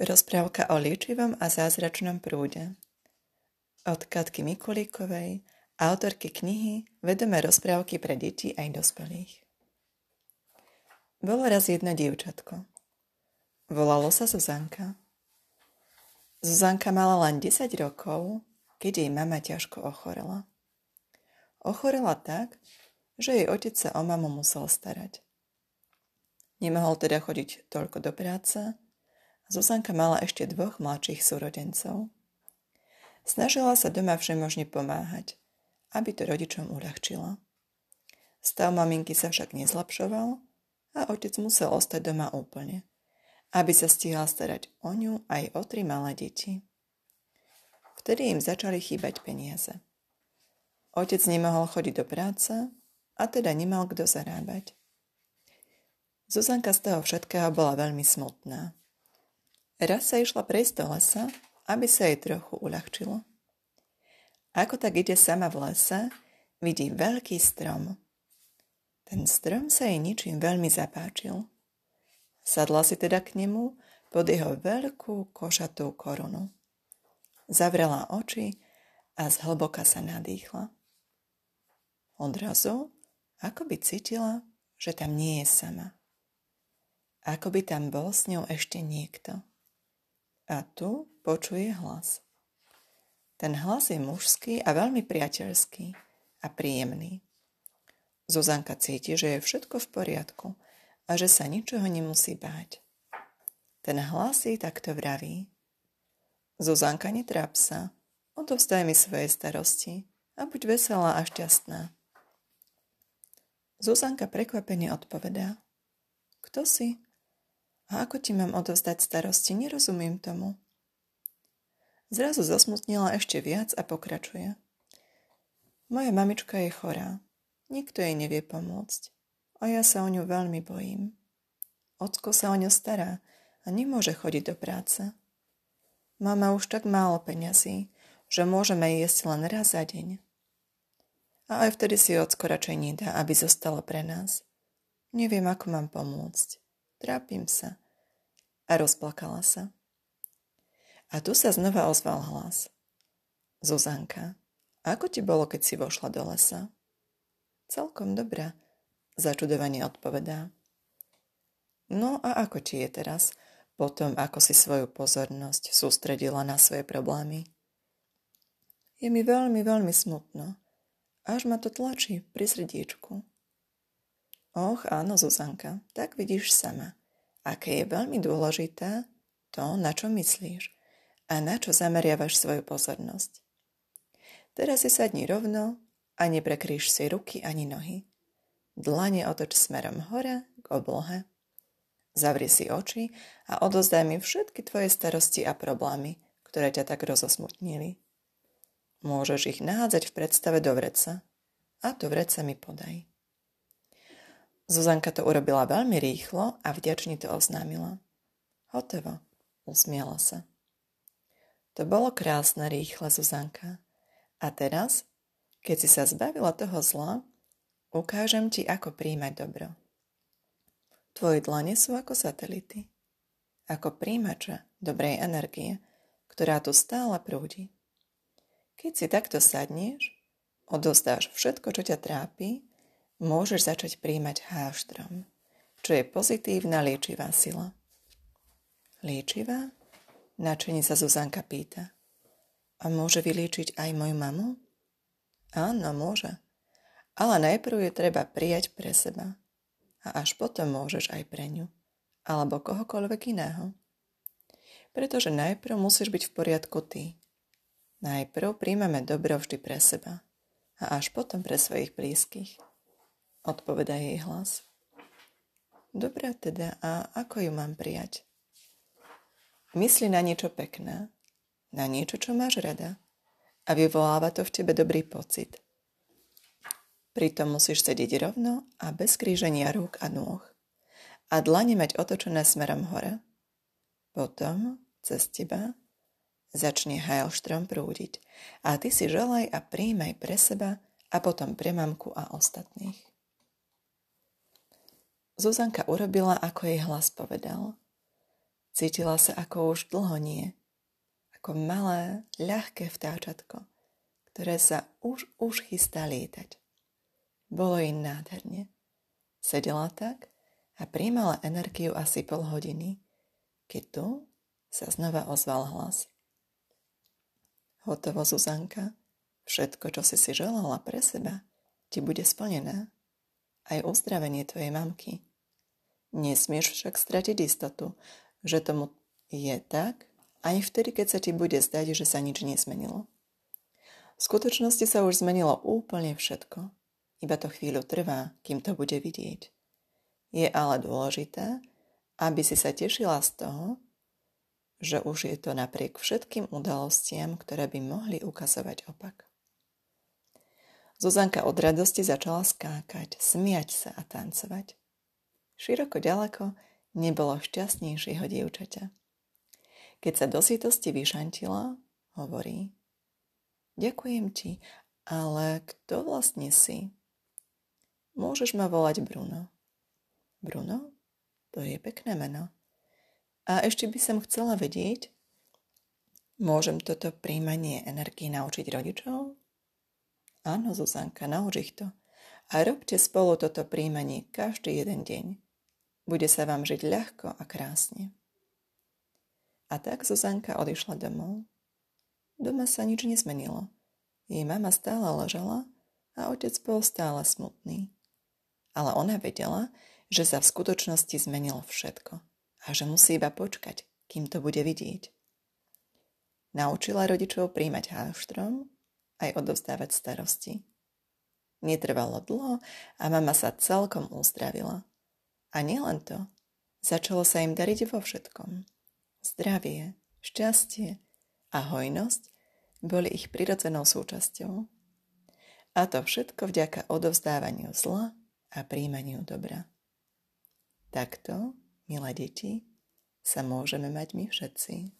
Rozprávka o liečivom a zázračnom prúde. Od Katky Mikulíkovej, autorky knihy Vedomé rozprávky pre deti aj dospelých. Bolo raz jedno dievčatko. Volalo sa Zuzanka. Zuzanka mala len 10 rokov, keď jej mama ťažko ochorela. Ochorela tak, že jej otec sa o mamu musel starať. Nemohol teda chodiť toľko do práce, Zuzanka mala ešte dvoch mladších súrodencov. Snažila sa doma všemožne pomáhať, aby to rodičom uľahčilo. Stav maminky sa však nezlepšoval a otec musel ostať doma úplne, aby sa stihal starať o ňu aj o tri malé deti. Vtedy im začali chýbať peniaze. Otec nemohol chodiť do práce a teda nemal kto zarábať. Zuzanka z toho všetkého bola veľmi smutná. Raz sa išla prejsť do lesa, aby sa jej trochu uľahčilo. Ako tak ide sama v lese, vidí veľký strom. Ten strom sa jej ničím veľmi zapáčil. Sadla si teda k nemu pod jeho veľkú košatú korunu. Zavrela oči a zhlboka sa nadýchla. Odrazu, ako by cítila, že tam nie je sama. Ako by tam bol s ňou ešte niekto. A tu počuje hlas. Ten hlas je mužský a veľmi priateľský a príjemný. Zuzanka cíti, že je všetko v poriadku a že sa ničoho nemusí báť. Ten hlas jej takto vraví. Zuzanka, netráp sa, odovzdaj mi svoje starosti a buď veselá a šťastná. Zuzanka prekvapene odpovedá. Kto si? A ako ti mám odovzdať starosti? Nerozumiem tomu. Zrazu zasmutnila ešte viac a pokračuje. Moja mamička je chorá. Nikto jej nevie pomôcť. A ja sa o ňu veľmi bojím. Ocko sa o ňu stará a nemôže chodiť do práce. Mama už tak málo peňazí, že môžeme jesť len raz za deň. A aj vtedy si ocko radšej nedá, aby zostalo pre nás. Neviem, ako mám pomôcť. Trápim sa. A rozplakala sa. A tu sa znova ozval hlas. Zuzanka, ako ti bolo, keď si vošla do lesa? Celkom dobrá, začudovanie odpovedá. No a ako ti je teraz, potom ako si svoju pozornosť sústredila na svoje problémy? Je mi veľmi, veľmi smutno. Až ma to tlačí pri srdiečku. Och, áno, Zuzanka, tak vidíš sama, aké je veľmi dôležité to, na čo myslíš a na čo zameriavaš svoju pozornosť. Teraz si sadni rovno a neprekríš si ruky ani nohy. Dlane otoč smerom hore k oblohe. Zavri si oči a odozdaj mi všetky tvoje starosti a problémy, ktoré ťa tak rozosmutnili. Môžeš ich nahádzať v predstave do vreca a to vrece mi podaj. Zuzanka to urobila veľmi rýchlo a vďačne to oznámila. Hotovo, usmiela sa. To bolo krásne, rýchle, Zuzanka. A teraz, keď si sa zbavila toho zla, ukážem ti, ako príjmať dobro. Tvoje dlane sú ako satelity, ako príjimače dobrej energie, ktorá tu stále prúdi. Keď si takto sadneš, odozdáš všetko, čo ťa trápi môžeš začať príjmať háštrom, čo je pozitívna liečivá sila. Liečivá? Načení sa Zuzanka pýta. A môže vyliečiť aj moju mamu? Áno, môže. Ale najprv je treba prijať pre seba. A až potom môžeš aj pre ňu. Alebo kohokoľvek iného. Pretože najprv musíš byť v poriadku ty. Najprv príjmame dobro vždy pre seba. A až potom pre svojich blízkych odpoveda jej hlas. Dobre teda, a ako ju mám prijať? Mysli na niečo pekné, na niečo, čo máš rada a vyvoláva to v tebe dobrý pocit. Pritom musíš sedieť rovno a bez kríženia rúk a nôh a dlane mať otočené smerom hore. Potom, cez teba, začne Heilštrom prúdiť a ty si želaj a príjmaj pre seba a potom pre mamku a ostatných. Zuzanka urobila, ako jej hlas povedal. Cítila sa ako už dlho nie. Ako malé, ľahké vtáčatko, ktoré sa už, už chystá lietať. Bolo jej nádherne. Sedela tak a príjmala energiu asi pol hodiny, keď tu sa znova ozval hlas. Hotovo, Zuzanka. Všetko, čo si si želala pre seba, ti bude splnené. Aj uzdravenie tvojej mamky. Nesmieš však stratiť istotu, že tomu je tak, aj vtedy, keď sa ti bude zdať, že sa nič nezmenilo. V skutočnosti sa už zmenilo úplne všetko. Iba to chvíľu trvá, kým to bude vidieť. Je ale dôležité, aby si sa tešila z toho, že už je to napriek všetkým udalostiam, ktoré by mohli ukazovať opak. Zuzanka od radosti začala skákať, smiať sa a tancovať. Široko ďaleko nebolo šťastnejšieho dievčaťa. Keď sa do sítosti vyšantila, hovorí Ďakujem ti, ale kto vlastne si? Môžeš ma volať Bruno. Bruno? To je pekné meno. A ešte by som chcela vedieť, môžem toto príjmanie energie naučiť rodičov? Áno, Zuzanka, nauč ich to. A robte spolu toto príjmanie každý jeden deň. Bude sa vám žiť ľahko a krásne. A tak Zuzanka odišla domov. Doma sa nič nezmenilo. Jej mama stále ležala a otec bol stále smutný. Ale ona vedela, že sa v skutočnosti zmenilo všetko a že musí iba počkať, kým to bude vidieť. Naučila rodičov príjmať háštrom aj odovzdávať starosti. Netrvalo dlho a mama sa celkom uzdravila. A nielen to, začalo sa im dariť vo všetkom. Zdravie, šťastie a hojnosť boli ich prirodzenou súčasťou. A to všetko vďaka odovzdávaniu zla a príjmaniu dobra. Takto milé deti, sa môžeme mať my všetci.